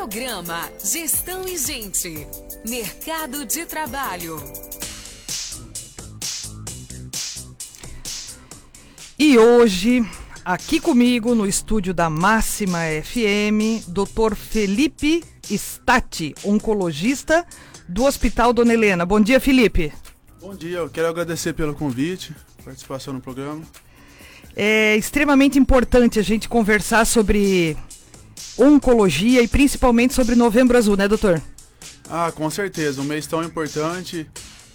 Programa Gestão e Gente. Mercado de Trabalho. E hoje, aqui comigo no estúdio da Máxima FM, Dr. Felipe Stati, oncologista do Hospital Dona Helena. Bom dia, Felipe. Bom dia, eu quero agradecer pelo convite, participação no programa. É extremamente importante a gente conversar sobre oncologia e principalmente sobre Novembro Azul, né, doutor? Ah, com certeza, um mês tão importante.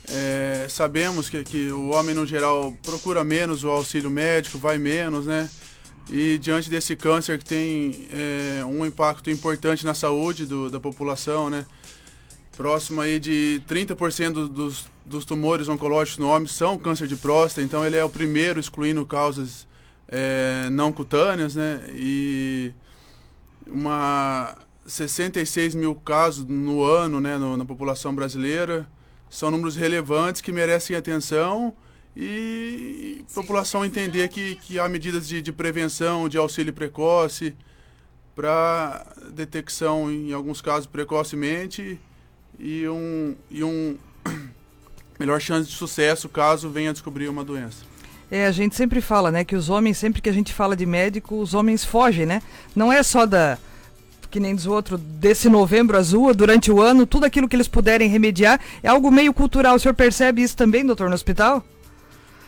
É, sabemos que, que o homem, no geral, procura menos o auxílio médico, vai menos, né? E diante desse câncer que tem é, um impacto importante na saúde do, da população, né? Próximo aí de 30% dos, dos tumores oncológicos no homem são câncer de próstata, então ele é o primeiro excluindo causas é, não cutâneas, né? E uma 66 mil casos no ano, né, no, na população brasileira. São números relevantes que merecem atenção e a população entender que, que há medidas de, de prevenção, de auxílio precoce, para detecção, em alguns casos, precocemente e um, e um melhor chance de sucesso caso venha descobrir uma doença. É, a gente sempre fala, né, que os homens, sempre que a gente fala de médico, os homens fogem, né? Não é só da que nem diz o outro, desse novembro azul, durante o ano, tudo aquilo que eles puderem remediar, é algo meio cultural. O senhor percebe isso também, doutor, no hospital?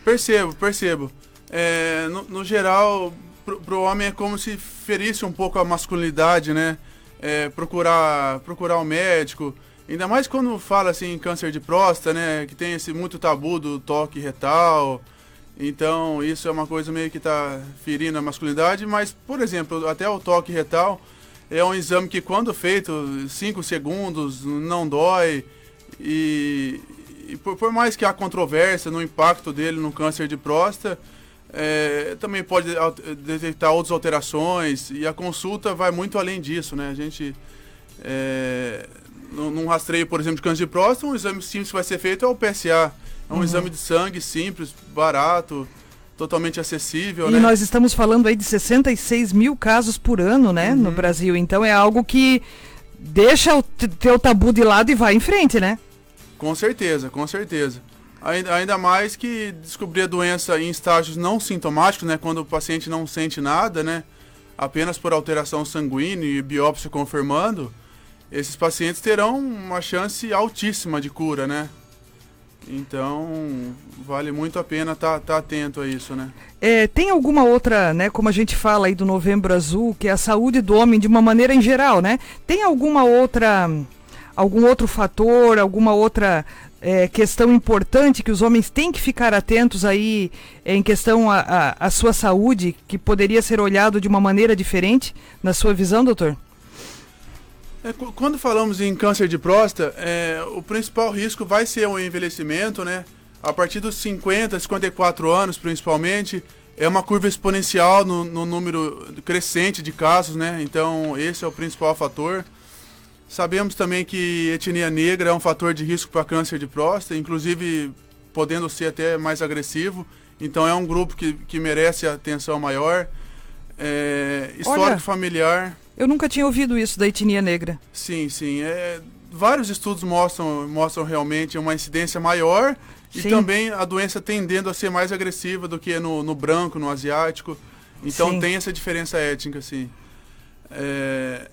Percebo, percebo. É, no, no, geral, pro, pro homem é como se ferisse um pouco a masculinidade, né? É, procurar, procurar um médico, ainda mais quando fala assim em câncer de próstata, né? Que tem esse muito tabu do toque retal, então, isso é uma coisa meio que está ferindo a masculinidade, mas, por exemplo, até o toque retal é um exame que, quando feito 5 segundos, não dói. E, e por, por, mais que há controvérsia no impacto dele no câncer de próstata, é, também pode detectar outras alterações e a consulta vai muito além disso, né? A gente, é, num rastreio, por exemplo, de câncer de próstata, um exame simples que vai ser feito é o PSA é um uhum. exame de sangue simples, barato, totalmente acessível. E né? nós estamos falando aí de 66 mil casos por ano, né, uhum. no Brasil. Então é algo que deixa o teu tabu de lado e vai em frente, né? Com certeza, com certeza. Ainda, ainda mais que descobrir a doença em estágios não sintomáticos, né, quando o paciente não sente nada, né, apenas por alteração sanguínea e biópsia confirmando, esses pacientes terão uma chance altíssima de cura, né? Então, vale muito a pena estar tá, tá atento a isso, né? É, tem alguma outra, né, como a gente fala aí do Novembro Azul, que é a saúde do homem de uma maneira em geral, né? Tem alguma outra, algum outro fator, alguma outra é, questão importante que os homens têm que ficar atentos aí em questão à sua saúde, que poderia ser olhado de uma maneira diferente, na sua visão, doutor? É, quando falamos em câncer de próstata, é, o principal risco vai ser o envelhecimento, né? A partir dos 50, 54 anos, principalmente, é uma curva exponencial no, no número crescente de casos, né? Então, esse é o principal fator. Sabemos também que etnia negra é um fator de risco para câncer de próstata, inclusive podendo ser até mais agressivo. Então, é um grupo que, que merece atenção maior. É, histórico Olha. familiar eu nunca tinha ouvido isso da etnia negra. Sim, sim. É, vários estudos mostram, mostram realmente uma incidência maior e sim. também a doença tendendo a ser mais agressiva do que no, no branco, no asiático. Então sim. tem essa diferença étnica, sim. É,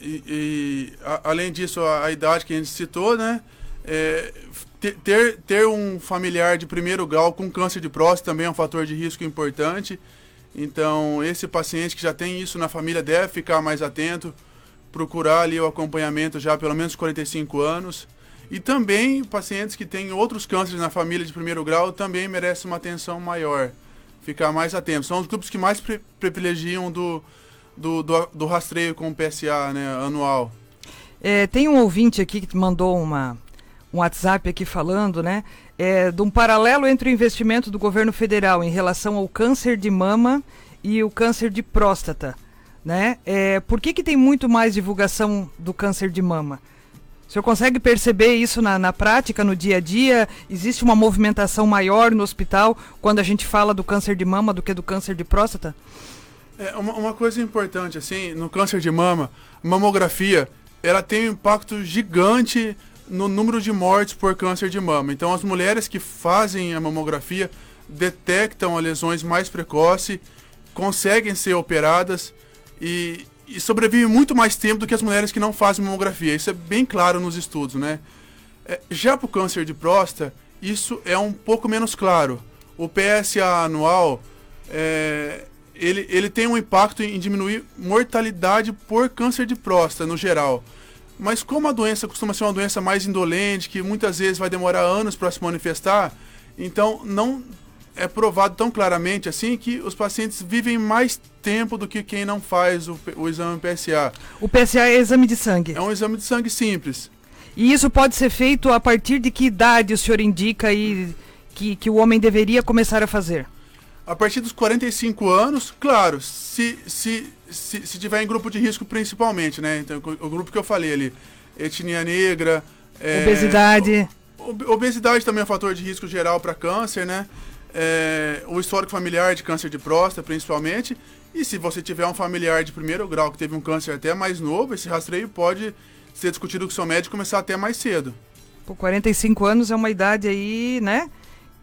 e, e a, além disso, a, a, idade que a gente citou, né? É, ter, ter um familiar de primeiro grau com câncer de próstata também é um fator de risco importante. Então, esse paciente que já tem isso na família deve ficar mais atento, procurar ali o acompanhamento já pelo menos 45 anos. E também pacientes que têm outros cânceres na família de primeiro grau também merecem uma atenção maior, ficar mais atento. São os grupos que mais privilegiam do, do, do, do rastreio com o PSA né, anual. É, tem um ouvinte aqui que mandou uma, um WhatsApp aqui falando, né? É, de um paralelo entre o investimento do governo federal em relação ao câncer de mama e o câncer de próstata, né? É, por que, que tem muito mais divulgação do câncer de mama? O senhor consegue perceber isso na, na prática, no dia a dia? Existe uma movimentação maior no hospital quando a gente fala do câncer de mama do que do câncer de próstata? É, uma, uma coisa importante, assim, no câncer de mama, mamografia ela tem um impacto gigante no número de mortes por câncer de mama. Então, as mulheres que fazem a mamografia detectam lesões mais precoce, conseguem ser operadas e, e sobrevivem muito mais tempo do que as mulheres que não fazem mamografia. Isso é bem claro nos estudos, né? É, já para o câncer de próstata, isso é um pouco menos claro. O PSA anual, é, ele, ele tem um impacto em diminuir mortalidade por câncer de próstata no geral. Mas como a doença costuma ser uma doença mais indolente, que muitas vezes vai demorar anos para se manifestar, então não é provado tão claramente assim que os pacientes vivem mais tempo do que quem não faz o, o exame PSA. O PSA é exame de sangue? É um exame de sangue simples. E isso pode ser feito a partir de que idade o senhor indica aí que, que o homem deveria começar a fazer? A partir dos 45 anos, claro, se, se, se, se tiver em grupo de risco principalmente, né? Então, o, o grupo que eu falei ali, etnia negra... É, obesidade... O, obesidade também é um fator de risco geral para câncer, né? É, o histórico familiar de câncer de próstata, principalmente. E se você tiver um familiar de primeiro grau que teve um câncer até mais novo, esse rastreio pode ser discutido com o seu médico e começar até mais cedo. Por 45 anos é uma idade aí, né?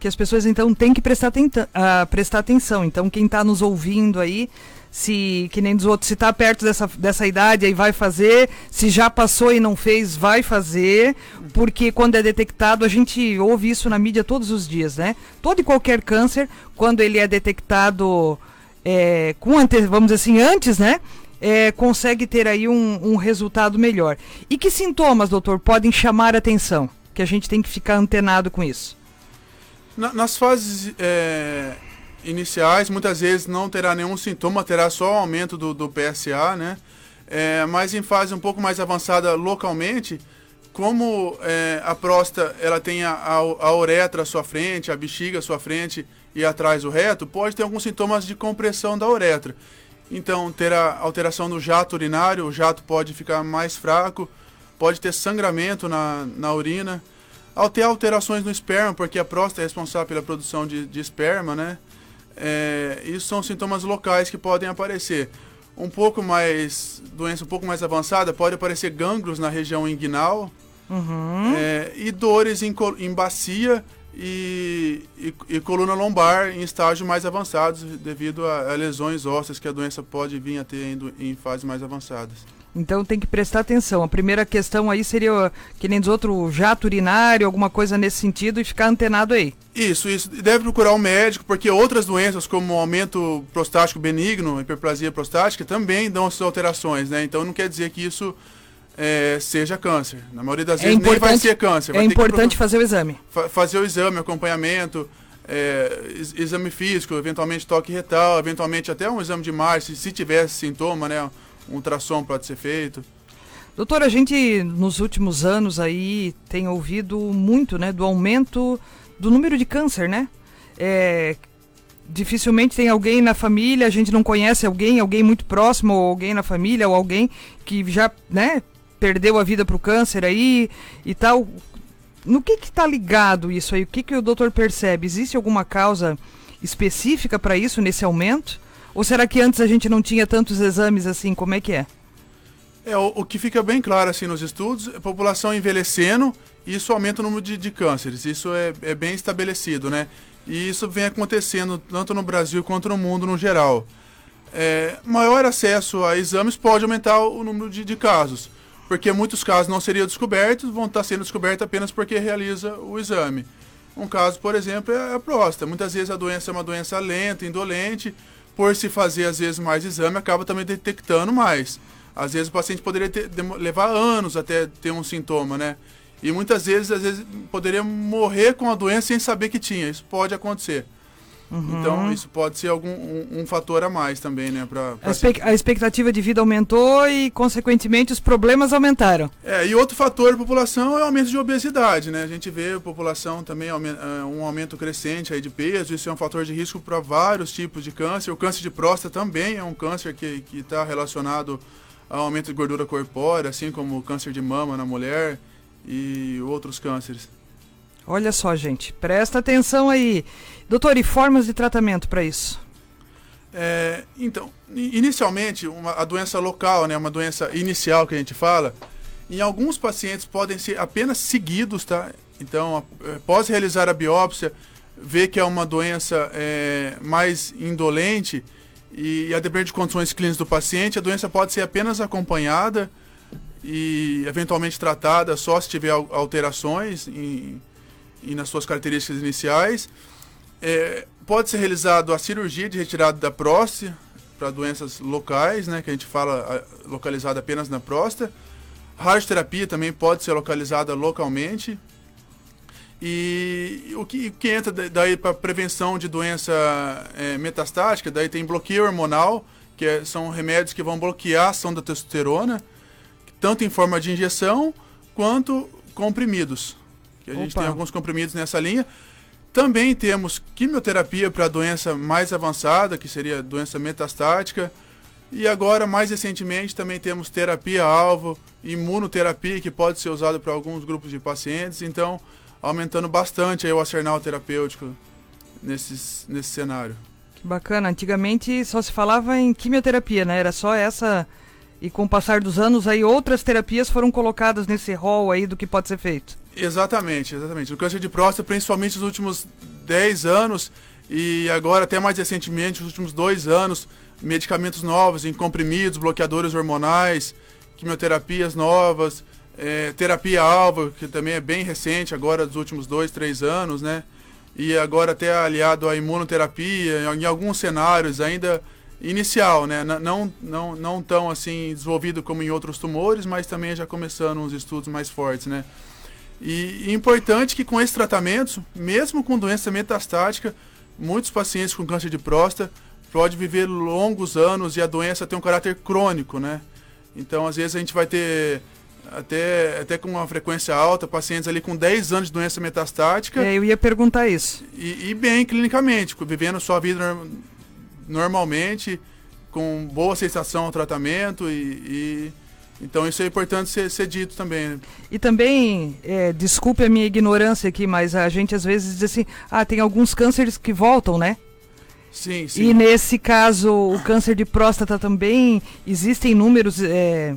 que as pessoas então têm que prestar, uh, prestar atenção. Então quem está nos ouvindo aí, se que nem dos outros, se está perto dessa, dessa idade aí vai fazer, se já passou e não fez, vai fazer, porque quando é detectado, a gente ouve isso na mídia todos os dias, né? Todo e qualquer câncer, quando ele é detectado é, com ante, vamos dizer assim, antes, né? É, consegue ter aí um, um resultado melhor. E que sintomas, doutor, podem chamar a atenção? Que a gente tem que ficar antenado com isso. Na, nas fases é, iniciais, muitas vezes não terá nenhum sintoma, terá só aumento do, do PSA, né? É, mas em fase um pouco mais avançada localmente, como é, a próstata ela tem a, a, a, uretra à sua frente, a bexiga à sua frente e atrás o reto, pode ter alguns sintomas de compressão da uretra. Então, terá alteração no jato urinário, o jato pode ficar mais fraco, pode ter sangramento na, na urina ao ter alterações no esperma, porque a próstata é responsável pela produção de, de esperma, né? É, isso são sintomas locais que podem aparecer. Um pouco mais, doença um pouco mais avançada, pode aparecer gânglios na região inguinal uhum. é, e dores em, em bacia e, e, e, coluna lombar em estágios mais avançados devido a, a, lesões ósseas que a doença pode vir a ter em, em fases mais avançadas. Então tem que prestar atenção. A primeira questão aí seria, que nem dos outros, jato urinário, alguma coisa nesse sentido, e ficar antenado aí. Isso, isso. Deve procurar um médico, porque outras doenças, como aumento prostático benigno, hiperplasia prostática, também dão essas alterações, né? Então não quer dizer que isso é, seja câncer. Na maioria das é vezes nem vai ser câncer. É importante fazer o exame. Fa fazer o exame, acompanhamento, é, exame físico, eventualmente toque retal, eventualmente até um exame de marcha, se, se tivesse sintoma, né? Um ultrassom pode ser feito. Doutor, a gente nos últimos anos aí tem ouvido muito, né, do aumento do número de câncer, né? É, dificilmente tem alguém na família, a gente não conhece alguém, alguém muito próximo, ou alguém na família, ou alguém que já, né, perdeu a vida para o câncer aí e tal. No que que tá ligado isso aí? O que que o doutor percebe? Existe alguma causa específica para isso nesse aumento? Ou será que antes a gente não tinha tantos exames assim? Como é que é? É, o, o que fica bem claro assim nos estudos, a população envelhecendo, isso aumenta o número de, de cânceres. Isso é, é bem estabelecido, né? E isso vem acontecendo tanto no Brasil quanto no mundo no geral. É, maior acesso a exames pode aumentar o número de, de, casos, porque muitos casos não seriam descobertos, vão estar sendo descobertos apenas porque realiza o exame. Um caso, por exemplo, é a próstata. Muitas vezes a doença é uma doença lenta, indolente, por se fazer às vezes mais exame, acaba também detectando mais. Às vezes o paciente poderia ter, levar anos até ter um sintoma, né? E muitas vezes, às vezes, poderia morrer com a doença sem saber que tinha. Isso pode acontecer. Uhum. Então, isso pode ser algum um, um, fator a mais também, né? Pra, pra a, a, expectativa de vida aumentou e, consequentemente, os problemas aumentaram. É, e outro fator da população é o aumento de obesidade, né? A gente vê a população também é, um aumento crescente aí de peso, isso é um fator de risco para vários tipos de câncer. O câncer de próstata também é um câncer que está relacionado ao aumento de gordura corpórea, assim como o câncer de mama na mulher e outros cânceres. Olha só, gente, presta atenção aí. Doutor, e formas de tratamento para isso? É, então, inicialmente, uma, a doença local, né, uma doença inicial que a gente fala, Em alguns pacientes podem ser apenas seguidos, tá? Então, após realizar a biópsia, ver que é uma doença é, mais indolente e a depender de condições clínicas do paciente, a doença pode ser apenas acompanhada e eventualmente tratada só se tiver alterações em nas suas características iniciais. É, pode ser realizado a cirurgia de retirada da próstata para doenças locais, né, que a gente fala localizada apenas na próstata. Radioterapia também pode ser localizada localmente. E o que, que entra daí para prevenção de doença é, metastática, daí tem bloqueio hormonal, que é, são remédios que vão bloquear a ação da testosterona, tanto em forma de injeção quanto comprimidos. Que a Opa. gente tem alguns comprimidos nessa linha. Também temos quimioterapia para doença mais avançada, que seria doença metastática. E agora, mais recentemente, também temos terapia-alvo, imunoterapia, que pode ser usada para alguns grupos de pacientes. Então, aumentando bastante aí o arsenal terapêutico nesses, nesse cenário. Que bacana. Antigamente só se falava em quimioterapia, né? Era só essa. E com o passar dos anos, aí outras terapias foram colocadas nesse rol aí do que pode ser feito. Exatamente, exatamente. O câncer de próstata, principalmente nos últimos 10 anos e agora até mais recentemente, nos últimos dois anos, medicamentos novos em comprimidos, bloqueadores hormonais, quimioterapias novas, é, terapia-alvo, que também é bem recente, agora dos últimos dois, três anos, né? E agora até aliado à imunoterapia, em alguns cenários ainda inicial, né? Não, não, não tão assim desenvolvido como em outros tumores, mas também já começando uns estudos mais fortes, né? E, e importante que com esse tratamento, mesmo com doença metastática, muitos pacientes com câncer de próstata podem viver longos anos e a doença tem um caráter crônico, né? Então, às vezes a gente vai ter até, até com uma frequência alta, pacientes ali com 10 anos de doença metastática. É, eu ia perguntar isso. E, e bem clinicamente, vivendo sua vida normalmente, com boa sensação ao tratamento e, e então isso é importante ser, ser dito também. Né? E também, é, desculpe a minha ignorância aqui, mas a gente às vezes diz assim, ah, tem alguns cânceres que voltam, né? Sim, sim. E nesse caso, o câncer de próstata também, existem números... É,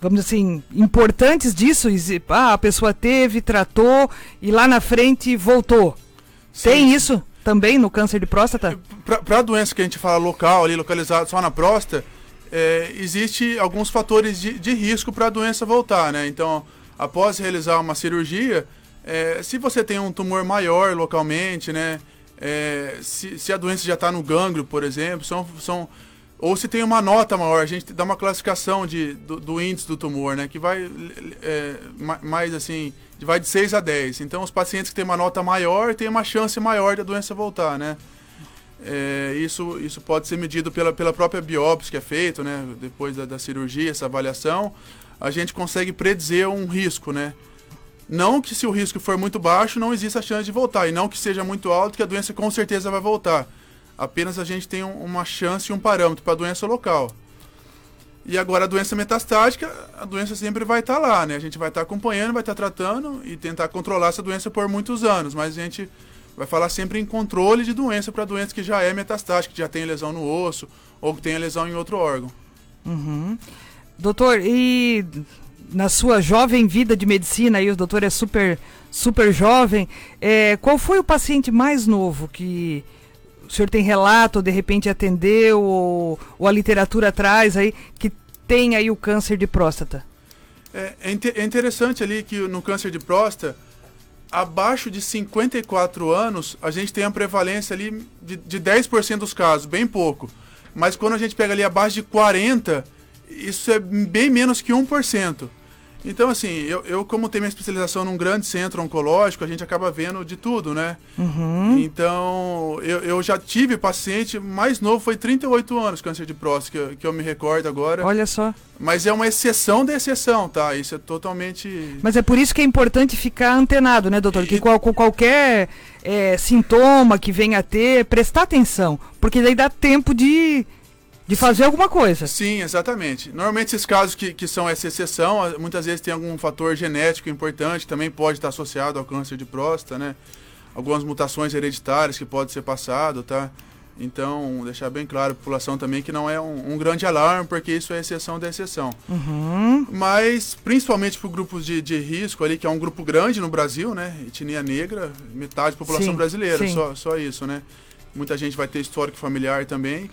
vamos dizer assim, importantes disso? Ah, a pessoa teve, tratou e lá na frente voltou. Sim. Tem isso também no câncer de próstata? Para a doença que a gente fala local, ali localizada só na próstata, é, existe alguns fatores de, de risco para a doença voltar, né? Então, após realizar uma cirurgia, é, se você tem um tumor maior localmente, né? É, se, se, a doença já está no gânglio, por exemplo, são, são ou se tem uma nota maior, a gente dá uma classificação de, do, do índice do tumor, né? Que vai é, mais assim, vai de 6 a 10. Então os pacientes que têm uma nota maior têm uma chance maior da doença voltar, né? É, isso, isso pode ser medido pela, pela própria biópsia que é feito, né? Depois da, da cirurgia, essa avaliação, a gente consegue predizer um risco, né? Não que se o risco for muito baixo, não exista a chance de voltar. E não que seja muito alto, que a doença com certeza vai voltar. Apenas a gente tem um, uma chance e um parâmetro para a doença local. E agora a doença metastática, a doença sempre vai estar tá lá, né? A gente vai estar tá acompanhando, vai estar tá tratando e tentar controlar essa doença por muitos anos, mas a gente vai falar sempre em controle de doença para doença que já é metastática, que já tem lesão no osso ou que tem lesão em outro órgão. Uhum. Doutor, e na sua jovem vida de medicina, aí o doutor é super, super jovem, é, qual foi o paciente mais novo que o senhor tem relato, ou de repente atendeu, ou, ou, a literatura traz aí, que tem aí o câncer de próstata? É, é, é interessante ali que no câncer de próstata, abaixo de 54 anos, a gente tem a prevalência ali de, de 10% dos casos, bem pouco. Mas quando a gente pega ali abaixo de 40, isso é bem menos que 1%. Então, assim, eu, eu como tenho minha especialização num grande centro oncológico, a gente acaba vendo de tudo, né? Uhum. Então, eu, eu já tive paciente mais novo, foi 38 anos, câncer de próstata, que, eu, que eu me recordo agora. Olha só. Mas é uma exceção da exceção, tá? Isso é totalmente. Mas é por isso que é importante ficar antenado, né, doutor? Que qual, qualquer é, sintoma que venha a ter, prestar atenção. Porque daí dá tempo de de fazer alguma coisa. Sim, exatamente. Normalmente esses casos que, que são essa exceção, muitas vezes tem algum fator genético importante, também pode estar associado ao câncer de próstata, né? Algumas mutações hereditárias que pode ser passado, tá? Então, deixar bem claro a população também que não é um, um grande alarme, porque isso é exceção da exceção. Uhum. Mas, principalmente para grupos de, de risco ali, que é um grupo grande no Brasil, né? Etnia negra, metade da população Sim, brasileira, sim. só, só isso, né? Muita gente vai ter histórico familiar também.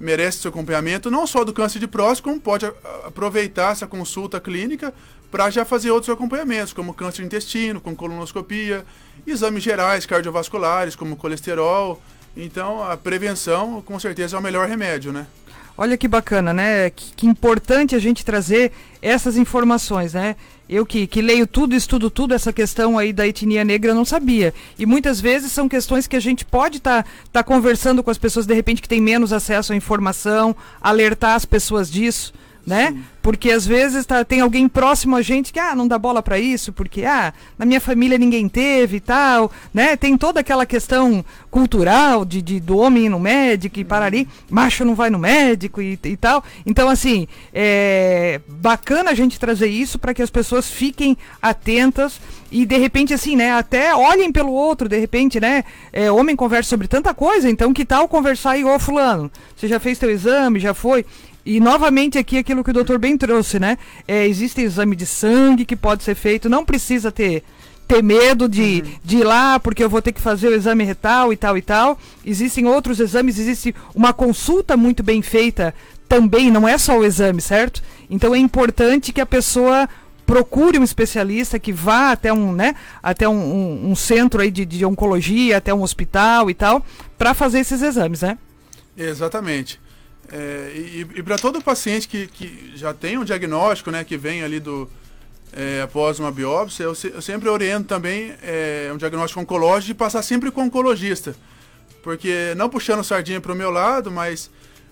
Merece seu acompanhamento, não só do câncer de próstata, como pode aproveitar essa consulta clínica para já fazer outros acompanhamentos, como câncer de intestino, com colonoscopia, exames gerais cardiovasculares, como colesterol. Então, a prevenção, com certeza, é o melhor remédio, né? Olha que bacana, né? Que, que importante a gente trazer essas informações, né? Eu que, que leio tudo, estudo tudo, essa questão aí da etnia negra não sabia. E muitas vezes são questões que a gente pode estar tá, conversando com as pessoas, de repente, que têm menos acesso à informação, alertar as pessoas disso, né? Porque às vezes tá, tem alguém próximo a gente que ah, não dá bola para isso, porque ah, na minha família ninguém teve e tal, né? Tem toda aquela questão cultural de, de do homem ir no médico e parari, macho não vai no médico e, e tal. Então, assim, é bacana a gente trazer isso para que as pessoas fiquem atentas e de repente, assim, né? Até olhem pelo outro, de repente, né? É, homem conversa sobre tanta coisa, então que tal conversar aí, ô fulano, você já fez teu exame, já foi? E novamente aqui aquilo que o doutor bem trouxe, né? É, existe exame de sangue que pode ser feito, não precisa ter ter medo de, de ir lá porque eu vou ter que fazer o exame retal e tal e tal. Existem outros exames, existe uma consulta muito bem feita também, não é só o exame, certo? Então é importante que a pessoa procure um especialista que vá até um, né, até um, um, um centro aí de, de oncologia, até um hospital e tal, para fazer esses exames, né? Exatamente. É, e e para todo paciente que, que já tem um diagnóstico, né, que vem ali do é, após uma biópsia, eu, se- eu sempre oriento também é, um diagnóstico oncológico de passar sempre com o oncologista, porque não puxando sardinha para o meu lado, mas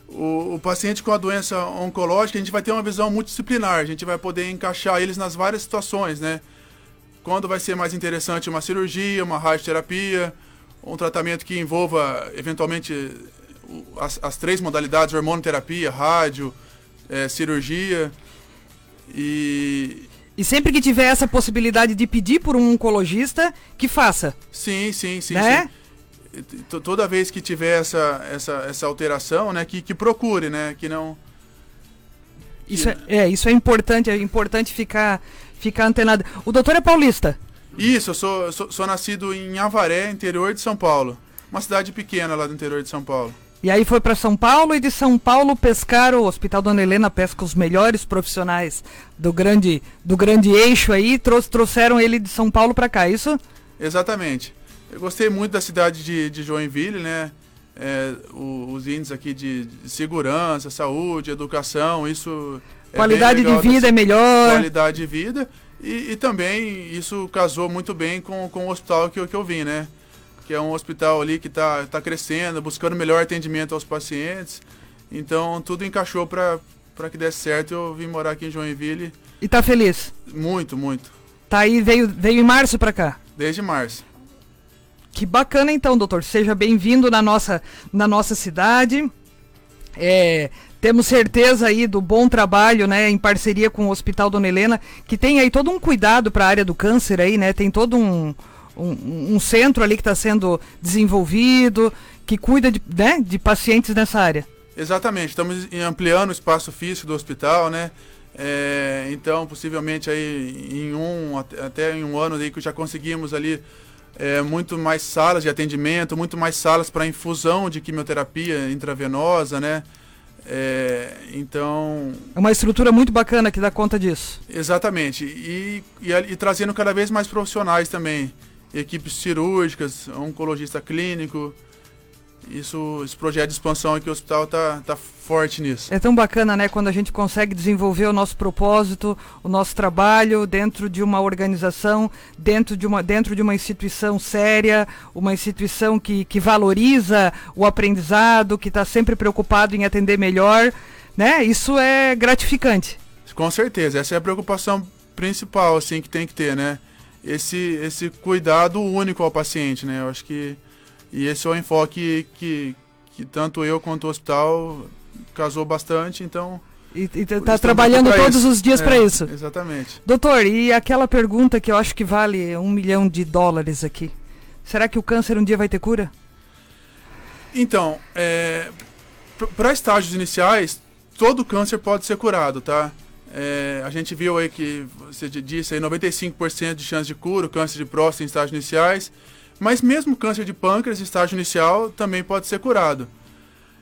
o, o paciente com a doença oncológica a gente vai ter uma visão multidisciplinar, a gente vai poder encaixar eles nas várias situações, né? Quando vai ser mais interessante uma cirurgia, uma radioterapia, um tratamento que envolva eventualmente as, as três modalidades, hormonoterapia, rádio, eh, cirurgia. E E sempre que tiver essa possibilidade de pedir por um oncologista, que faça, sim, sim, sim. né? sim. Toda vez que tiver essa, essa, essa alteração, né, que, que procure, né? Que não. Isso é, é, isso é importante, é importante ficar, ficar antenado. O doutor é paulista. Isso, eu sou, sou, sou nascido em Avaré, interior de São Paulo. Uma cidade pequena lá do interior de São Paulo. E aí foi para São Paulo e de São Paulo pescar o Hospital Dona Helena pesca os melhores profissionais do grande do grande eixo aí, trou- trouxeram ele de São Paulo para cá, é isso? Exatamente. Eu gostei muito da cidade de, de Joinville, né? É, o- os índices aqui de, de segurança, saúde, educação, isso. é Qualidade de legal vida é melhor. Qualidade de vida. E, e também isso casou muito bem com, com o hospital que, que eu vim, né? Que é um hospital ali que está tá crescendo, buscando melhor atendimento aos pacientes. Então tudo encaixou para que desse certo. Eu vim morar aqui em Joinville E tá feliz. muito, muito. Tá aí veio veio em março para cá. Desde março. Que bacana então, doutor. Seja bem-vindo na nossa, na nossa cidade. É, temos certeza aí do bom trabalho, né, em parceria com o Hospital Dona Helena, que tem aí todo um cuidado para a área do câncer aí, né? Tem todo um, um, um centro ali que está sendo desenvolvido, que cuida de, né, de pacientes nessa área. Exatamente, estamos ampliando o espaço físico do hospital, né? É, então, possivelmente aí em um até- em um ano aí que já conseguimos ali é, muito mais salas de atendimento, muito mais salas para infusão de quimioterapia intravenosa, né? É, então, É uma estrutura muito bacana que dá conta disso. exatamente. E, e, e trazendo cada vez mais profissionais também, equipes cirúrgicas, oncologista clínico. Isso, esse projeto de expansão aqui, o hospital tá, tá forte nisso. É tão bacana, né, quando a gente consegue desenvolver o nosso propósito, o nosso trabalho dentro de uma organização, dentro de uma, dentro de uma instituição séria, uma instituição que, que valoriza o aprendizado, que está sempre preocupado em atender melhor, né? Isso é gratificante. Com certeza, essa é a preocupação principal, assim, que tem que ter, né? Esse, esse cuidado único ao paciente, né? Eu acho que e esse é o enfoque que, que tanto eu quanto o hospital casou bastante, então E está estamos trabalhando todos isso. os dias É, para isso. Exatamente. Doutor, e aquela pergunta que eu acho que vale um milhão de dólares aqui. Será que o câncer um dia vai ter cura? Então, é, para estágios iniciais, todo câncer pode ser curado, tá? É, a gente viu aí que você disse aí 95% de chance de cura, câncer de próstata em estágios iniciais, mas mesmo câncer de pâncreas em estágio inicial também pode ser curado.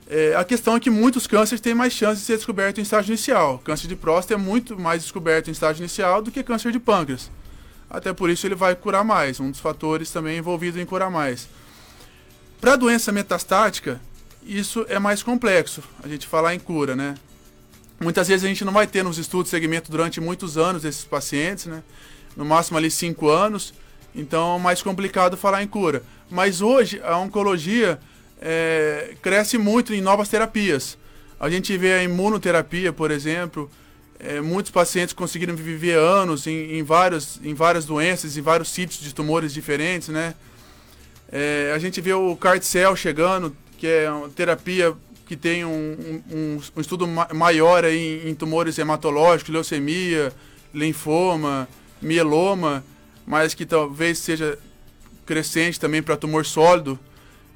É, a questão é que muitos cânceres têm mais chance de ser descoberto em estágio inicial. Câncer de próstata é muito mais descoberto em estágio inicial do que câncer de pâncreas. Até por isso ele vai curar mais, um dos fatores também envolvido em curar mais. Para a doença metastática, isso é mais complexo, a gente falar em cura, né? Muitas vezes a gente não vai ter nos estudos segmento durante muitos anos esses pacientes, né? No máximo ali 5 anos, então é mais complicado falar em cura. Mas hoje a oncologia é, cresce muito em novas terapias. A gente vê a imunoterapia, por exemplo, é, muitos pacientes conseguiram viver anos em, em, vários, em várias doenças, em vários sítios de tumores diferentes, né? É, a gente vê o CART-CEL chegando, que é uma terapia que tem um, um, um estudo ma maior aí em, em, tumores hematológicos, leucemia, linfoma, mieloma, mas que talvez seja crescente também para tumor sólido.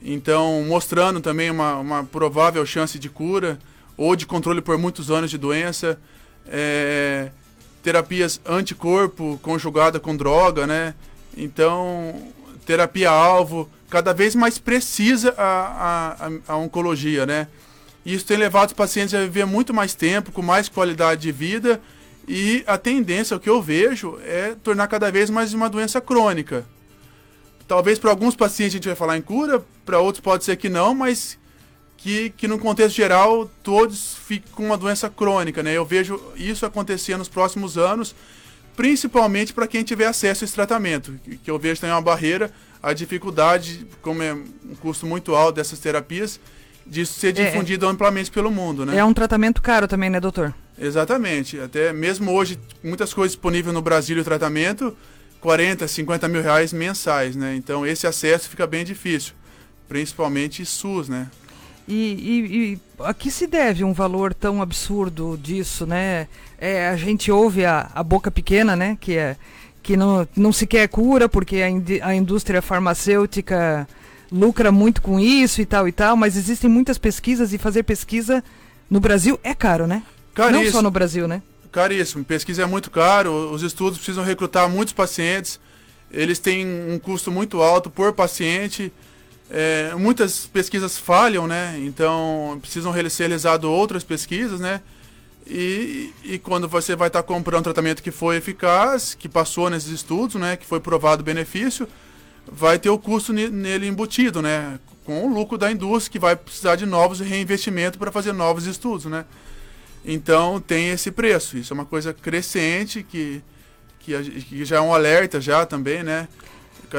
Então, mostrando também uma, uma provável chance de cura ou de controle por muitos anos de doença é, terapias anticorpo conjugada com droga, né? Então, terapia-alvo, cada vez mais precisa a, a, a, oncologia, né? Isso tem levado os pacientes a viver muito mais tempo, com mais qualidade de vida, e a tendência, o que eu vejo, é tornar cada vez mais uma doença crônica. Talvez para alguns pacientes a gente vai falar em cura, para outros pode ser que não, mas que, que no contexto geral todos ficam com uma doença crônica, né? Eu vejo isso acontecer nos próximos anos, principalmente para quem tiver acesso a esse tratamento, que eu vejo também uma barreira, a dificuldade, como é um custo muito alto dessas terapias, disso ser é, é. difundido é, amplamente pelo mundo, né? É um tratamento caro também, né, doutor? Exatamente. Até mesmo hoje, muitas coisas disponíveis no Brasil o tratamento, 40, 50 mil reais mensais, né? Então esse acesso fica bem difícil, principalmente SUS, né? E, e, e, a que se deve um valor tão absurdo disso, né? É, a gente ouve a, a boca pequena, né? Que, é, que não, não se quer cura porque a, a indústria farmacêutica lucra muito com isso e tal e tal, mas existem muitas pesquisas e fazer pesquisa no Brasil é caro, né? Caríssimo. Não só no Brasil, né? Caríssimo. Pesquisa é muito caro, os estudos precisam recrutar muitos pacientes, eles têm um custo muito alto por paciente. É, muitas pesquisas falham, né? Então precisam ser realizadas outras pesquisas, né? E, e quando você vai estar tá comprando um tratamento que foi eficaz, que passou nesses estudos, né? Que foi provado benefício, vai ter o custo nele embutido, né? Com o lucro da indústria que vai precisar de novos reinvestimentos para fazer novos estudos, né? Então tem esse preço. Isso é uma coisa crescente que, que, que já é um alerta já também, né?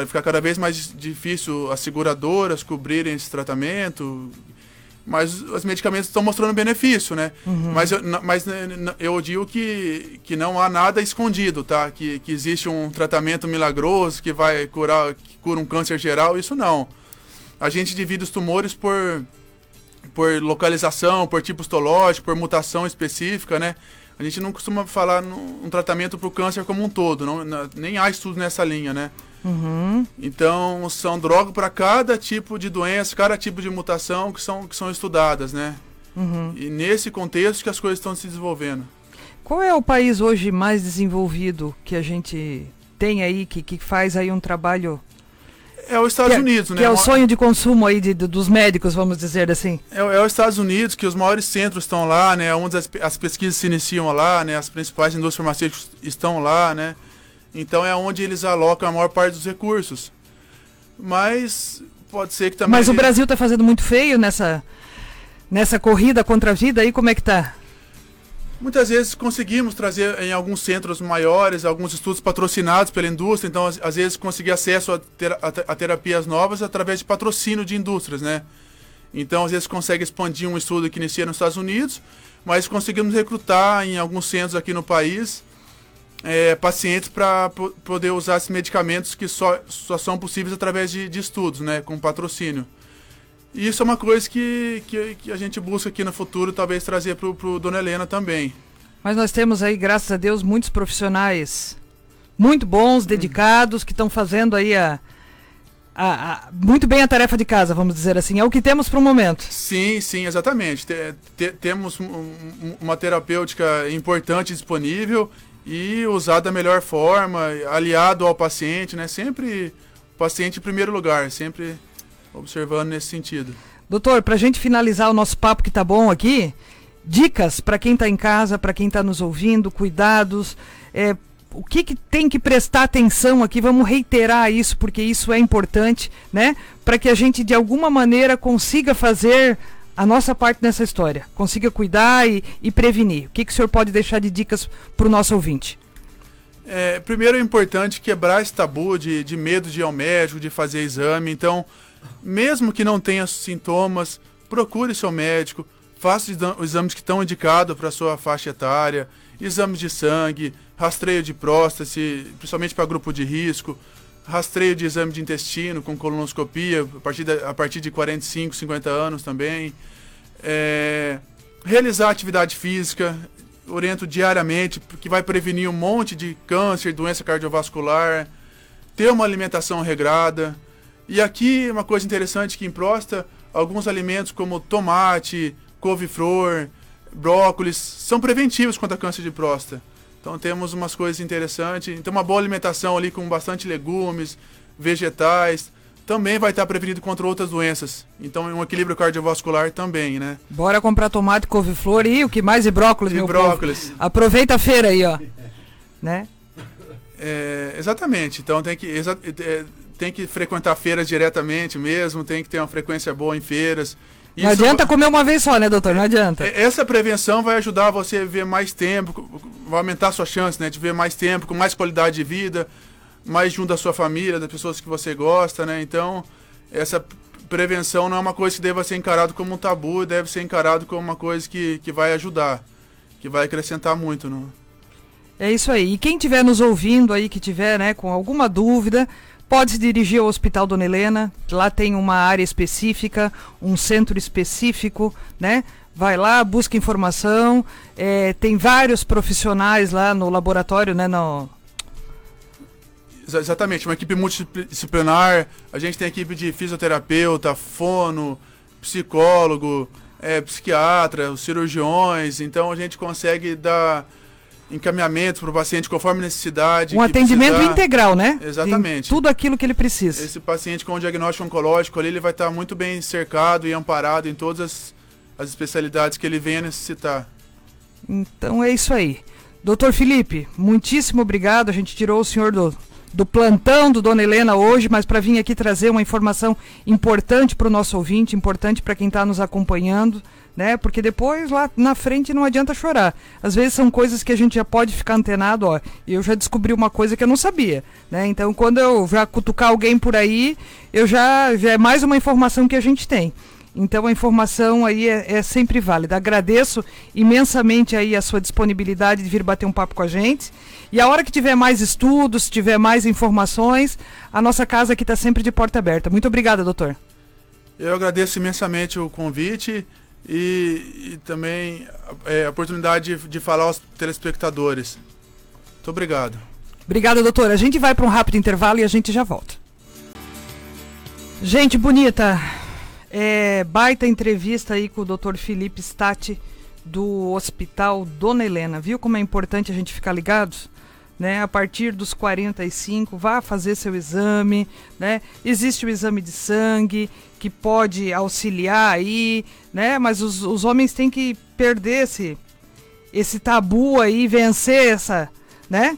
ficar cada vez mais difícil as seguradoras cobrirem esse tratamento, mas os medicamentos estão mostrando benefício, né? Uhum. Mas, eu, mas eu digo que, que não há nada escondido, tá? Que, que existe um tratamento milagroso que vai curar, que cura um câncer geral, isso não. A gente divide os tumores por, por localização, por tipo histológico, por mutação específica, né? A gente não costuma falar num um tratamento para o câncer como um todo, não, nem há estudo nessa linha, né? Uhum. Então, são drogas para cada tipo de doença, cada tipo de mutação que são, que são estudadas, né? Uhum. E nesse contexto que as coisas estão se desenvolvendo. Qual é o país hoje mais desenvolvido que a gente tem aí, que, que faz aí um trabalho... É os Estados é, Unidos, né? Que é o sonho de consumo aí de, de dos médicos, vamos dizer assim. É, é, os Estados Unidos, que os maiores centros estão lá, né? Onde as, as pesquisas se iniciam lá, né? As principais indústrias farmacêuticas estão lá, né? Então é onde eles alocam a maior parte dos recursos. Mas pode ser que também. Mas o Brasil está fazendo muito feio nessa, nessa corrida contra a vida aí, como é que tá? Muitas vezes conseguimos trazer em alguns centros maiores, alguns estudos patrocinados pela indústria, então às, vezes conseguir acesso a, ter, a, a, terapias novas através de patrocínio de indústrias, né? Então às vezes consegue expandir um estudo que inicia nos Estados Unidos, mas conseguimos recrutar em alguns centros aqui no país é, pacientes para poder usar esses medicamentos que só, só são possíveis através de, de estudos, né, com patrocínio. E isso é uma coisa que, que, que a gente busca aqui no futuro, talvez trazer para o Dona Helena também. Mas nós temos aí, graças a Deus, muitos profissionais muito bons, dedicados, que estão fazendo aí a, a, a, muito bem a tarefa de casa, vamos dizer assim. É o que temos para o momento. Sim, sim, exatamente. Te, te, temos um, uma terapêutica importante disponível e usada da melhor forma, aliado ao paciente, né? Sempre o paciente em primeiro lugar, sempre observando nesse sentido. Doutor, para a gente finalizar o nosso papo que tá bom aqui, dicas para quem está em casa, para quem está nos ouvindo, cuidados, é, o que, que, tem que prestar atenção aqui? Vamos reiterar isso, porque isso é importante, né? Para que a gente, de alguma maneira, consiga fazer a nossa parte nessa história, consiga cuidar e, e prevenir. O que, que o senhor pode deixar de dicas para o nosso ouvinte? É, primeiro é importante quebrar esse tabu de, de medo de ir ao médico, de fazer exame. Então, mesmo que não tenha sintomas, procure seu médico, faça os exames que estão indicados para sua faixa etária, exames de sangue, rastreio de próstata, principalmente para grupo de risco, rastreio de exame de intestino com colonoscopia a partir de, a partir de 45, 50 anos também. É, realizar atividade física, oriento diariamente, que vai prevenir um monte de câncer, doença cardiovascular, ter uma alimentação regrada. E aqui uma coisa interessante que em próstata, alguns alimentos como tomate, couve-flor, brócolis são preventivos contra câncer de próstata. Então temos umas coisas interessantes. Então uma boa alimentação ali com bastante legumes, vegetais, também vai estar prevenido contra outras doenças. Então um equilíbrio cardiovascular também, né? Bora comprar tomate, couve-flor e o que mais e brócolis, e meu brócolis. Povo. Aproveita a feira aí, ó. né? É, exatamente. Então tem que exa é, tem que frequentar feiras diretamente mesmo, tem que ter uma frequência boa em feiras. Isso não adianta comer uma vez só, né, doutor? Não adianta. É, essa prevenção vai ajudar você a ver mais tempo, vai aumentar a sua chance, né, de ver mais tempo, com mais qualidade de vida, mais junto da sua família, das pessoas que você gosta, né? Então, essa prevenção não é uma coisa que deva ser encarado como um tabu, deve ser encarado como uma coisa que, que vai ajudar, que vai acrescentar muito, no... É isso aí. E quem estiver nos ouvindo aí, que tiver, né, com alguma dúvida, Pode se dirigir ao Hospital Dona Helena, lá tem uma área específica, um centro específico, né? Vai lá, busca informação, é, tem vários profissionais lá no laboratório, né? No... Exatamente, uma equipe multidisciplinar, a gente tem equipe de fisioterapeuta, fono, psicólogo, é, psiquiatra, cirurgiões, então a gente consegue dar encaminhamento para o paciente conforme necessidade. Um atendimento precisar. integral, né? Exatamente. Tem tudo aquilo que ele precisa. Esse paciente com diagnóstico oncológico ali, ele vai estar muito bem cercado e amparado em todas as, as especialidades que ele venha necessitar. Então é isso aí. Doutor Felipe, muitíssimo obrigado. A gente tirou o senhor do, do plantão do Dona Helena hoje, mas para vir aqui trazer uma informação importante para o nosso ouvinte, importante para quem está nos acompanhando né? Porque depois lá na frente não adianta chorar. Às vezes são coisas que a gente já pode ficar antenado, ó. Eu já descobri uma coisa que eu não sabia, né? Então quando eu já cutucar alguém por aí, eu já, já é mais uma informação que a gente tem. Então a informação aí é, é, sempre válida. Agradeço imensamente aí a sua disponibilidade de vir bater um papo com a gente. E a hora que tiver mais estudos, tiver mais informações, a nossa casa aqui está sempre de porta aberta. Muito obrigada, doutor. Eu agradeço imensamente o convite e, e também é, a oportunidade de, falar aos telespectadores. Muito obrigado. Obrigada, doutora. A gente vai para um rápido intervalo e a gente já volta. Gente bonita, é, baita entrevista aí com o Dr. Felipe Stati do Hospital Dona Helena. Viu como é importante a gente ficar ligados? né? A partir dos 45, vá fazer seu exame, né? Existe o exame de sangue que pode auxiliar aí, né? Mas os, os homens têm que perder esse, esse tabu aí, vencer essa, né?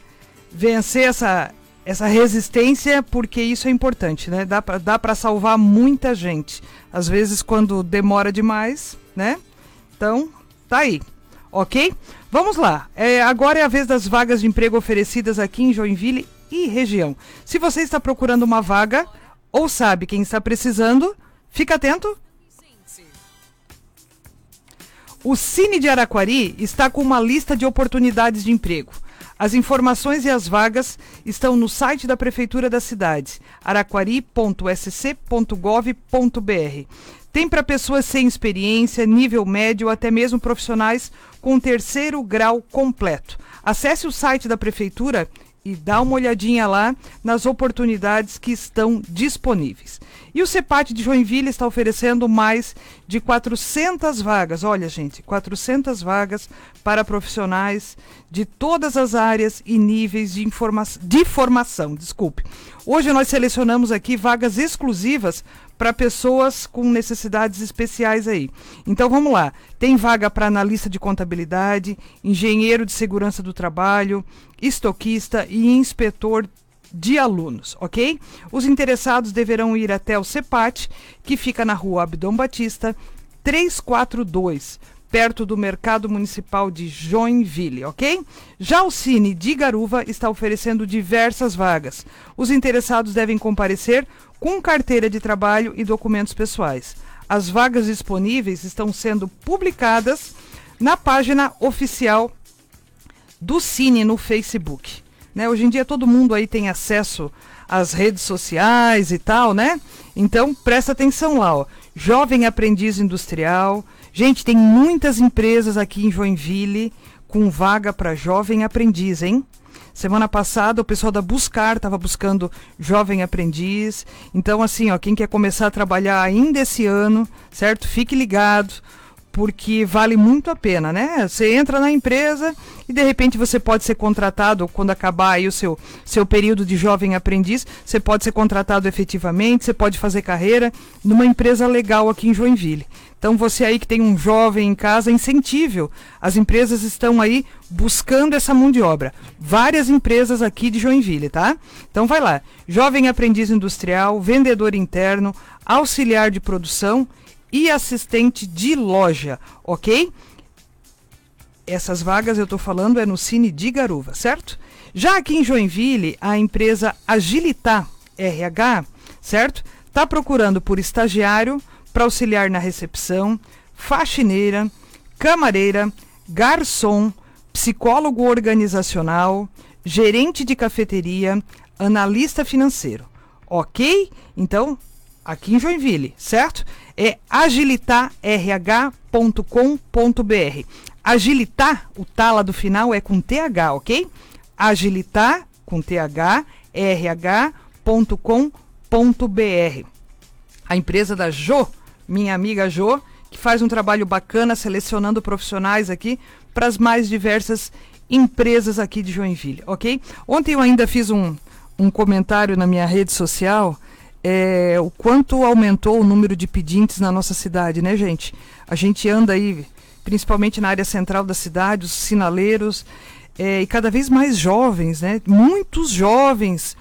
Vencer essa, essa resistência, porque isso é importante, né? Dá pra, dá salvar muita gente. Às vezes, quando demora demais, né? Então, tá aí ok? Vamos lá. É, agora é a vez das vagas de emprego oferecidas aqui em Joinville e região. Se você está procurando uma vaga ou sabe quem está precisando, fica atento. O Cine de Araquari está com uma lista de oportunidades de emprego. As informações e as vagas estão no site da Prefeitura da cidade, araquari.sc.gov.br. Tem para pessoas sem experiência, nível médio até mesmo profissionais com terceiro grau completo. Acesse o site da Prefeitura e dá uma olhadinha lá nas oportunidades que estão disponíveis. E o CEPAT de Joinville está oferecendo mais de 400 vagas. Olha, gente, 400 vagas para profissionais de todas as áreas e níveis de, informa de formação. Desculpe. Hoje nós selecionamos aqui vagas exclusivas para pessoas com necessidades especiais aí. Então vamos lá. Tem vaga para analista de contabilidade, engenheiro de segurança do trabalho, estoquista e inspetor de alunos, ok? Os interessados deverão ir até o CEPAT, que fica na rua Abdom Batista, 342, perto do Mercado Municipal de Joinville, ok? Já o Cine de Garuva está oferecendo diversas vagas. Os interessados devem comparecer com carteira de trabalho e documentos pessoais. As vagas disponíveis estão sendo publicadas na página oficial do Cine no Facebook. Né? Hoje em dia todo mundo aí tem acesso às redes sociais e tal, né? Então presta atenção lá, ó. Jovem aprendiz industrial. Gente, tem muitas empresas aqui em Joinville com vaga para jovem aprendiz, hein? Semana passada o pessoal da Buscar estava buscando jovem aprendiz. Então assim, ó, quem quer começar a trabalhar ainda esse ano, certo? Fique ligado porque vale muito a pena, né? Você entra na empresa e de repente você pode ser contratado quando acabar aí o seu, seu período de jovem aprendiz, você pode ser contratado efetivamente, você pode fazer carreira numa empresa legal aqui em Joinville. Então você aí que tem um jovem em casa, incentível. As empresas estão aí buscando essa mão de obra. Várias empresas aqui de Joinville, tá? Então vai lá. Jovem aprendiz industrial, vendedor interno, auxiliar de produção e assistente de loja, ok? Essas vagas eu estou falando é no Cine de Garuva, certo? Já aqui em Joinville, a empresa Agilitar RH, certo? Está procurando por estagiário para auxiliar na recepção, faxineira, camareira, garçom, psicólogo organizacional, gerente de cafeteria, analista financeiro. Ok? Então, aqui em Joinville, certo? É agilitarrh.com.br. Agilitar, o tala do final é com TH, ok? Agilitar, com TH, rh.com.br. A empresa da Jo, minha amiga Jo, que faz um trabalho bacana selecionando profissionais aqui para as mais diversas empresas aqui de Joinville, ok? Ontem eu ainda fiz um, um comentário na minha rede social é, o quanto aumentou o número de pedintes na nossa cidade, né, gente? A gente anda aí, principalmente na área central da cidade, os sinaleiros, é, e cada vez mais jovens, né? Muitos jovens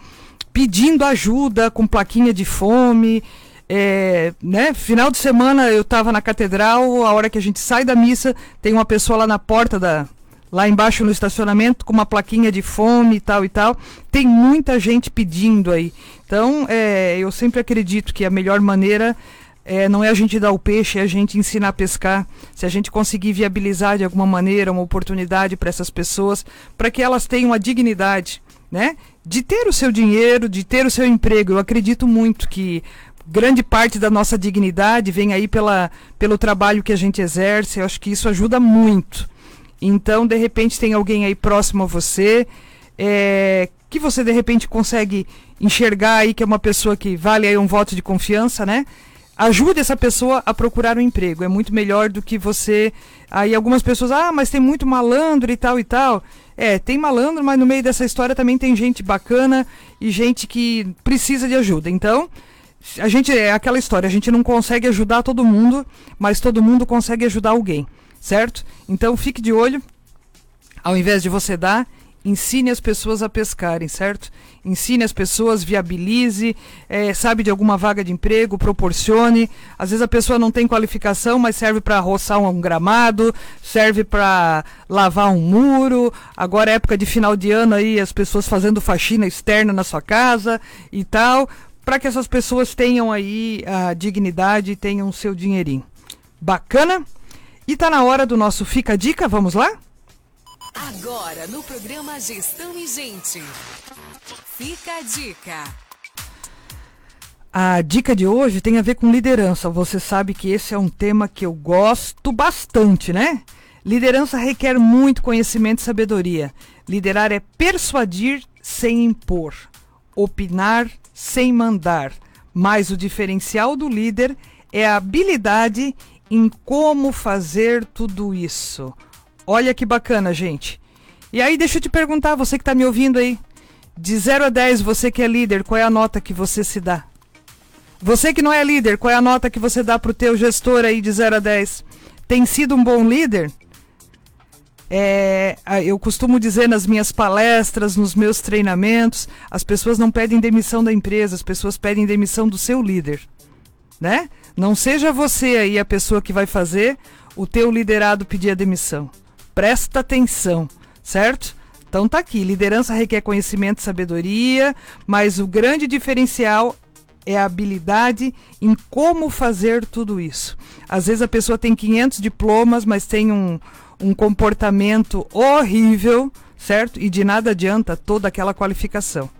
pedindo ajuda com plaquinha de fome. É, né? Final de semana eu estava na catedral, a hora que a gente sai da missa, tem uma pessoa lá na porta da, lá embaixo no estacionamento com uma plaquinha de fome e tal e tal. Tem muita gente pedindo aí. Então, é, eu sempre acredito que a melhor maneira é, não é a gente dar o peixe, é a gente ensinar a pescar. Se a gente conseguir viabilizar de alguma maneira uma oportunidade para essas pessoas, para que elas tenham a dignidade, né? De ter o seu dinheiro, de ter o seu emprego. Eu acredito muito que grande parte da nossa dignidade vem aí pela, pelo trabalho que a gente exerce. Eu acho que isso ajuda muito. Então, de repente, tem alguém aí próximo a você, é, que você de repente consegue enxergar aí que é uma pessoa que vale aí um voto de confiança, né? Ajude essa pessoa a procurar um emprego. É muito melhor do que você. Aí algumas pessoas, ah, mas tem muito malandro e tal e tal. É, tem malandro, mas no meio dessa história também tem gente bacana e gente que precisa de ajuda. Então, a gente é aquela história, a gente não consegue ajudar todo mundo, mas todo mundo consegue ajudar alguém certo? Então fique de olho. Ao invés de você dar, ensine as pessoas a pescarem, certo? Ensine as pessoas, viabilize, é, sabe de alguma vaga de emprego, proporcione. Às vezes a pessoa não tem qualificação, mas serve para roçar um, um, gramado, serve para lavar um muro. Agora é época de final de ano aí, as pessoas fazendo faxina externa na sua casa e tal, para que essas pessoas tenham aí a dignidade e tenham o seu dinheirinho. Bacana? E tá na hora do nosso Fica a Dica, vamos lá? Agora no programa Gestão e Gente. Fica a dica. A dica de hoje tem a ver com liderança. Você sabe que esse é um tema que eu gosto bastante, né? Liderança requer muito conhecimento e sabedoria. Liderar é persuadir sem impor, opinar sem mandar. Mas o diferencial do líder é a habilidade em como fazer tudo isso. Olha que bacana, gente. E aí, deixa eu te perguntar, você que está me ouvindo aí, de 0 a 10, você que é líder, qual é a nota que você se dá? Você que não é líder, qual é a nota que você dá para o teu gestor aí de 0 a 10? Tem sido um bom líder? É, eu costumo dizer nas minhas palestras, nos meus treinamentos, as pessoas não pedem demissão da empresa, as pessoas pedem demissão do seu líder, né? Não seja você aí a pessoa que vai fazer o teu liderado pedir a demissão. Presta atenção, certo? Então tá aqui, liderança requer conhecimento e sabedoria, mas o grande diferencial é a habilidade em como fazer tudo isso. Às vezes a pessoa tem 500 diplomas, mas tem um, um comportamento horrível, certo? E de nada adianta toda aquela qualificação.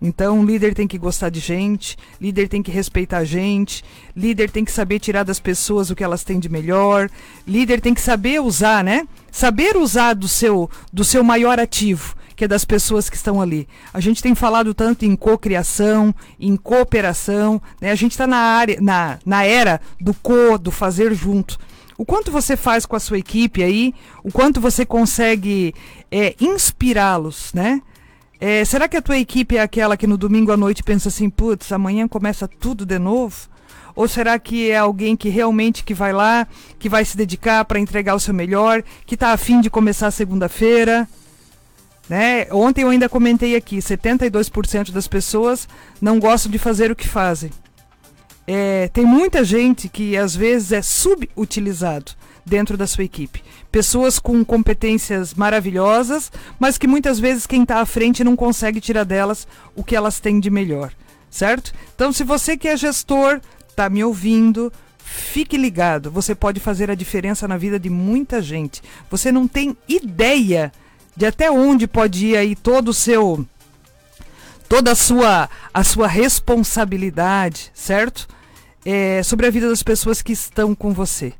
Então, líder tem que gostar de gente, líder tem que respeitar gente, líder tem que saber tirar das pessoas o que elas têm de melhor, líder tem que saber usar, né? Saber usar do seu, do seu maior ativo, que é das pessoas que estão ali. A gente tem falado tanto em cocriação, em cooperação, né? A gente está na área, na, na era do co, do fazer junto. O quanto você faz com a sua equipe aí, o quanto você consegue é, inspirá-los, né? É, será que a tua equipe é aquela que no domingo à noite pensa assim, putz, amanhã começa tudo de novo? Ou será que é alguém que realmente que vai lá, que vai se dedicar para entregar o seu melhor, que está afim de começar segunda-feira? Né? Ontem eu ainda comentei aqui, 72% das pessoas não gostam de fazer o que fazem. É, tem muita gente que às vezes é subutilizado dentro da sua equipe. Pessoas com competências maravilhosas, mas que muitas vezes quem está à frente não consegue tirar delas o que elas têm de melhor, certo? Então, se você que é gestor, está me ouvindo, fique ligado. Você pode fazer a diferença na vida de muita gente. Você não tem ideia de até onde pode ir aí todo o seu toda a sua a sua responsabilidade, certo? é, sobre a vida das pessoas que estão com você.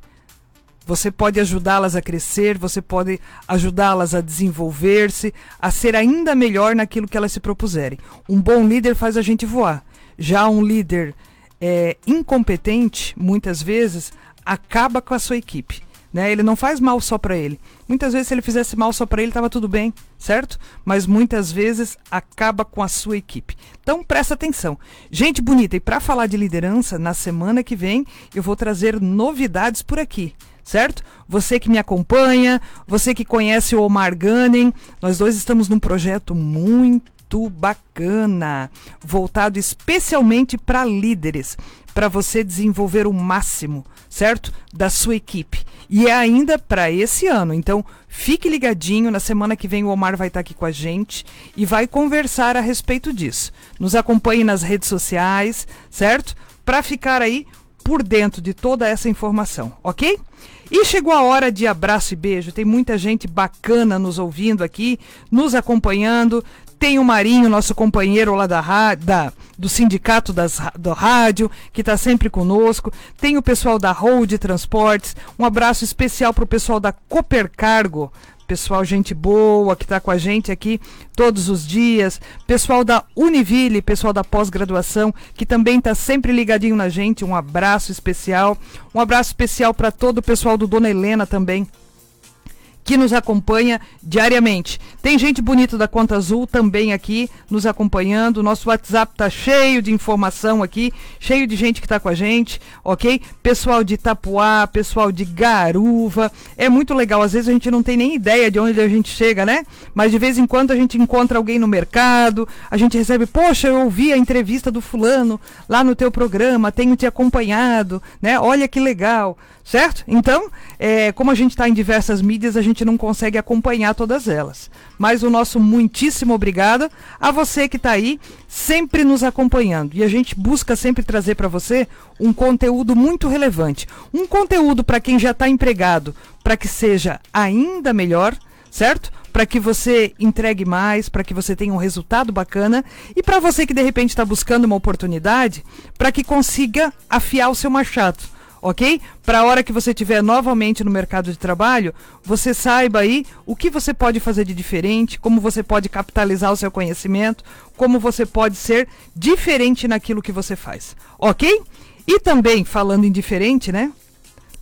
Você pode ajudá-las a crescer, você pode ajudá-las a desenvolver-se, a ser ainda melhor naquilo que elas se propuserem. Um bom líder faz a gente voar. Já um líder é, incompetente, muitas vezes, acaba com a sua equipe. Né? Ele não faz mal só para ele. Muitas vezes, se ele fizesse mal só para ele, estava tudo bem, certo? Mas muitas vezes acaba com a sua equipe. Então, presta atenção. Gente bonita, e para falar de liderança, na semana que vem eu vou trazer novidades por aqui certo? Você que me acompanha, você que conhece o Omar Gunning, nós dois estamos num projeto muito bacana, voltado especialmente para líderes, para você desenvolver o máximo, certo? Da sua equipe. E é ainda para esse ano. Então, fique ligadinho. Na semana que vem, o Omar vai estar aqui com a gente e vai conversar a respeito disso. Nos acompanhe nas redes sociais, certo? Para ficar aí por dentro de toda essa informação, ok? E chegou a hora de abraço e beijo. Tem muita gente bacana nos ouvindo aqui, nos acompanhando. Tem o Marinho, nosso companheiro lá da, da do Sindicato das, do Rádio, que está sempre conosco. Tem o pessoal da Road Transportes. Um abraço especial para o pessoal da Cooper Cargo. Pessoal, gente boa que está com a gente aqui todos os dias. Pessoal da Univille, pessoal da pós-graduação, que também está sempre ligadinho na gente. Um abraço especial. Um abraço especial para todo o pessoal do Dona Helena também, que nos acompanha diariamente. Tem gente bonita da Conta Azul também aqui nos acompanhando. Nosso WhatsApp tá cheio de informação aqui, cheio de gente que está com a gente, ok? Pessoal de Itapuá, pessoal de Garuva. É muito legal. Às vezes a gente não tem nem ideia de onde a gente chega, né? Mas de vez em quando a gente encontra alguém no mercado, a gente recebe, poxa, eu ouvi a entrevista do fulano lá no teu programa, tenho te acompanhado, né? Olha que legal certo? Então, é, como a gente está em diversas mídias, a gente não consegue acompanhar todas elas. Mas o nosso muitíssimo obrigado a você que está aí, sempre nos acompanhando. E a gente busca sempre trazer para você um conteúdo muito relevante. Um conteúdo para quem já está empregado, para que seja ainda melhor, certo? Para que você entregue mais, para que você tenha um resultado bacana e para você que de repente está buscando uma oportunidade, para que consiga afiar o seu machado ok? Para a hora que você estiver novamente no mercado de trabalho, você saiba aí o que você pode fazer de diferente, como você pode capitalizar o seu conhecimento, como você pode ser diferente naquilo que você faz, ok? E também, falando em diferente, né?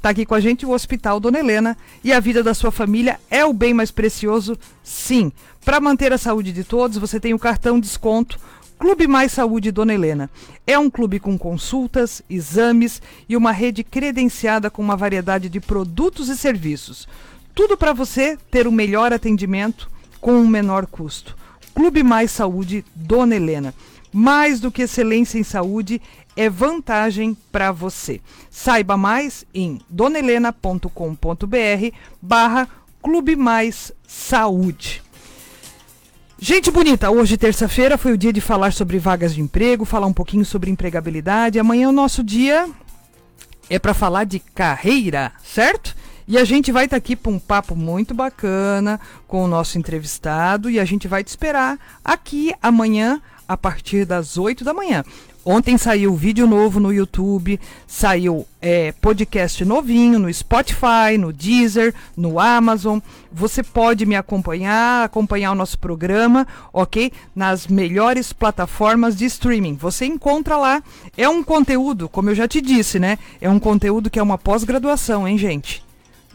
Tá aqui com a gente o Hospital Dona Helena e a vida da sua família é o bem mais precioso, sim. Para manter a saúde de todos, você tem o cartão desconto Clube Mais Saúde Dona Helena. É um clube com consultas, exames e uma rede credenciada com uma variedade de produtos e serviços. Tudo para você ter o melhor atendimento com um menor custo. Clube Mais Saúde Dona Helena. Mais do que excelência em saúde, é vantagem para você. Saiba mais em donelena.com.br barra Clube Mais Saúde. Gente bonita, hoje terça-feira foi o dia de falar sobre vagas de emprego, falar um pouquinho sobre empregabilidade. Amanhã o nosso dia é para falar de carreira, certo? E a gente vai estar tá aqui para um papo muito bacana com o nosso entrevistado e a gente vai te esperar aqui amanhã a partir das 8 da manhã. Ontem saiu vídeo novo no YouTube, saiu é, podcast novinho no Spotify, no Deezer, no Amazon. Você pode me acompanhar, acompanhar o nosso programa, ok? Nas melhores plataformas de streaming. Você encontra lá. É um conteúdo, como eu já te disse, né? É um conteúdo que é uma pós-graduação, hein, gente?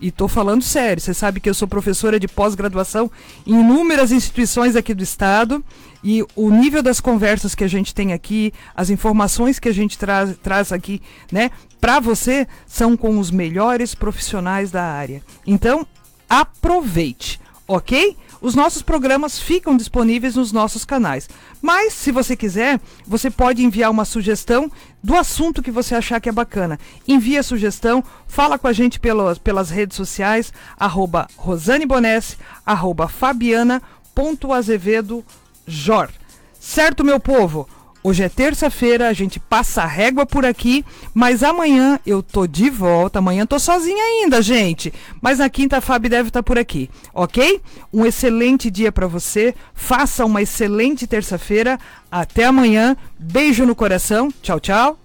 E tô falando sério, você sabe que eu sou professora de pós-graduação em inúmeras instituições aqui do estado e o nível das conversas que a gente tem aqui, as informações que a gente traz, traz aqui, né, para você são com os melhores profissionais da área. Então, aproveite, ok? Os nossos programas ficam disponíveis nos nossos canais. Mas, se você quiser, você pode enviar uma sugestão do assunto que você achar que é bacana. Envie a sugestão, fala com a gente pelas, pelas redes sociais, arroba Rosane Bonesse, arroba Fabiana.azevedo Jor. Certo, meu povo? Hoje é terça-feira, a gente passa a régua por aqui, mas amanhã eu tô de volta. Amanhã tô sozinha ainda, gente. Mas na quinta a Fábio deve estar tá por aqui, ok? Um excelente dia para você. Faça uma excelente terça-feira. Até amanhã. Beijo no coração. Tchau, tchau.